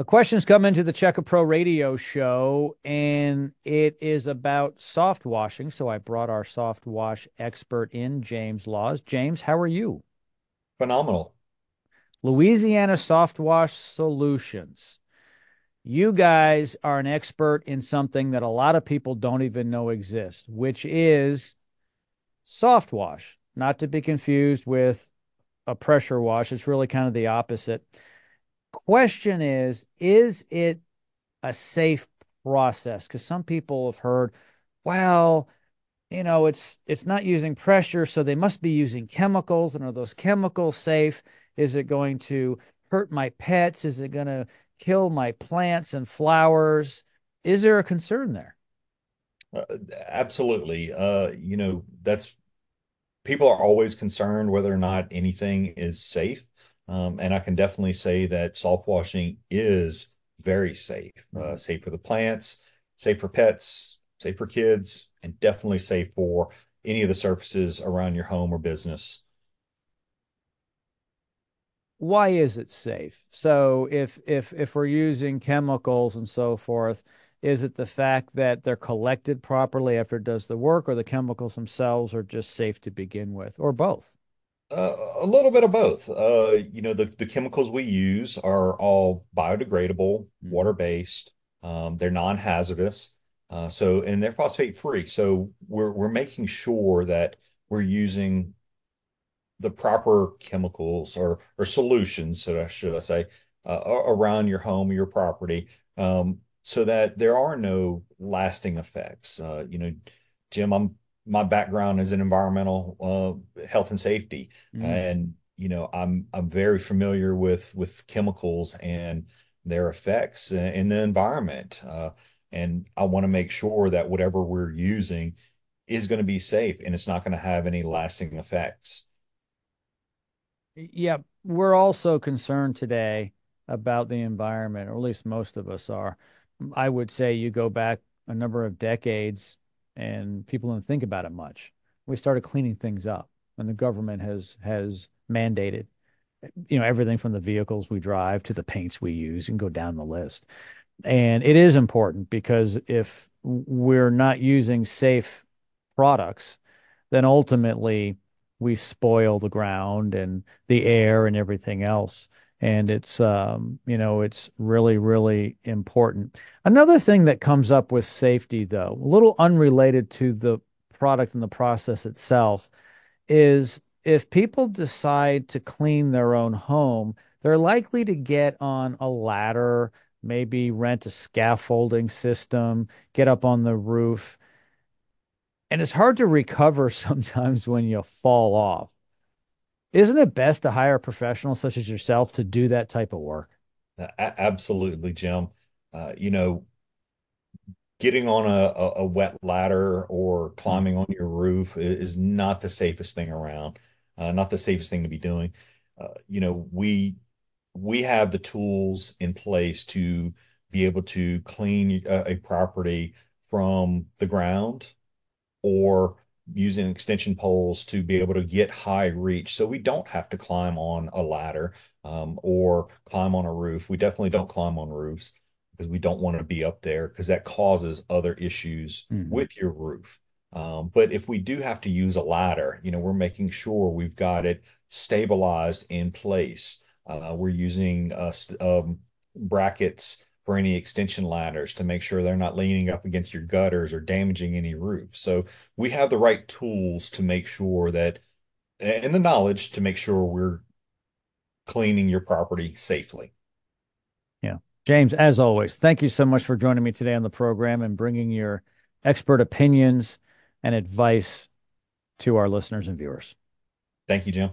A question's come into the Check a Pro radio show, and it is about soft washing. So I brought our soft wash expert in, James Laws. James, how are you? Phenomenal. Louisiana Soft Wash Solutions. You guys are an expert in something that a lot of people don't even know exists, which is soft wash, not to be confused with a pressure wash. It's really kind of the opposite question is is it a safe process? Because some people have heard well you know it's it's not using pressure so they must be using chemicals. And are those chemicals safe? Is it going to hurt my pets? Is it going to kill my plants and flowers? Is there a concern there? Uh, absolutely. Uh you know that's people are always concerned whether or not anything is safe um, and I can definitely say that soft washing is very safe, uh, mm-hmm. safe for the plants, safe for pets, safe for kids, and definitely safe for any of the surfaces around your home or business. Why is it safe? So if if if we're using chemicals and so forth, is it the fact that they're collected properly after it does the work, or the chemicals themselves are just safe to begin with, or both? Uh, a little bit of both. Uh, you know, the, the chemicals we use are all biodegradable, mm-hmm. water-based. Um, they're non-hazardous. Uh, so, and they're phosphate free. So we're, we're making sure that we're using the proper chemicals or, or solutions, so should I say, uh, around your home or your property, um, so that there are no lasting effects. Uh, you know, Jim, I'm my background is in environmental uh, health and safety, mm. and you know I'm I'm very familiar with with chemicals and their effects in the environment, uh, and I want to make sure that whatever we're using is going to be safe and it's not going to have any lasting effects. Yeah, we're also concerned today about the environment, or at least most of us are. I would say you go back a number of decades and people don't think about it much. We started cleaning things up, and the government has has mandated, you know, everything from the vehicles we drive to the paints we use, and go down the list. And it is important because if we're not using safe products, then ultimately we spoil the ground and the air and everything else and it's um, you know it's really really important. Another thing that comes up with safety though a little unrelated to the product and the process itself is if people decide to clean their own home they're likely to get on a ladder maybe rent a scaffolding system get up on the roof. And it's hard to recover sometimes when you fall off isn't it best to hire a professional such as yourself to do that type of work? absolutely, Jim. Uh, you know, getting on a, a, wet ladder or climbing on your roof is, not the safest thing around. Uh, not the safest thing to be doing. Uh, you know, we we have the tools in place to be able to clean a, a property from the ground or using extension poles to be able to get high reach. So we don't have to climb on a ladder um, or climb on a roof. We definitely don't climb on roofs because we don't want to be up there because that causes other issues mm-hmm. with your roof. Um, but if we do have to use a ladder you know we're making sure we've got it stabilized in place. Uh, we're using uh, um, brackets for any extension ladders to make sure they're not leaning up against your gutters or damaging any roof. So we have the right tools to make sure that, and the knowledge to make sure we're cleaning your property safely. Yeah. James, as always, thank you so much for joining me today on the program and bringing your expert opinions and advice to our listeners and viewers. Thank you, Jim.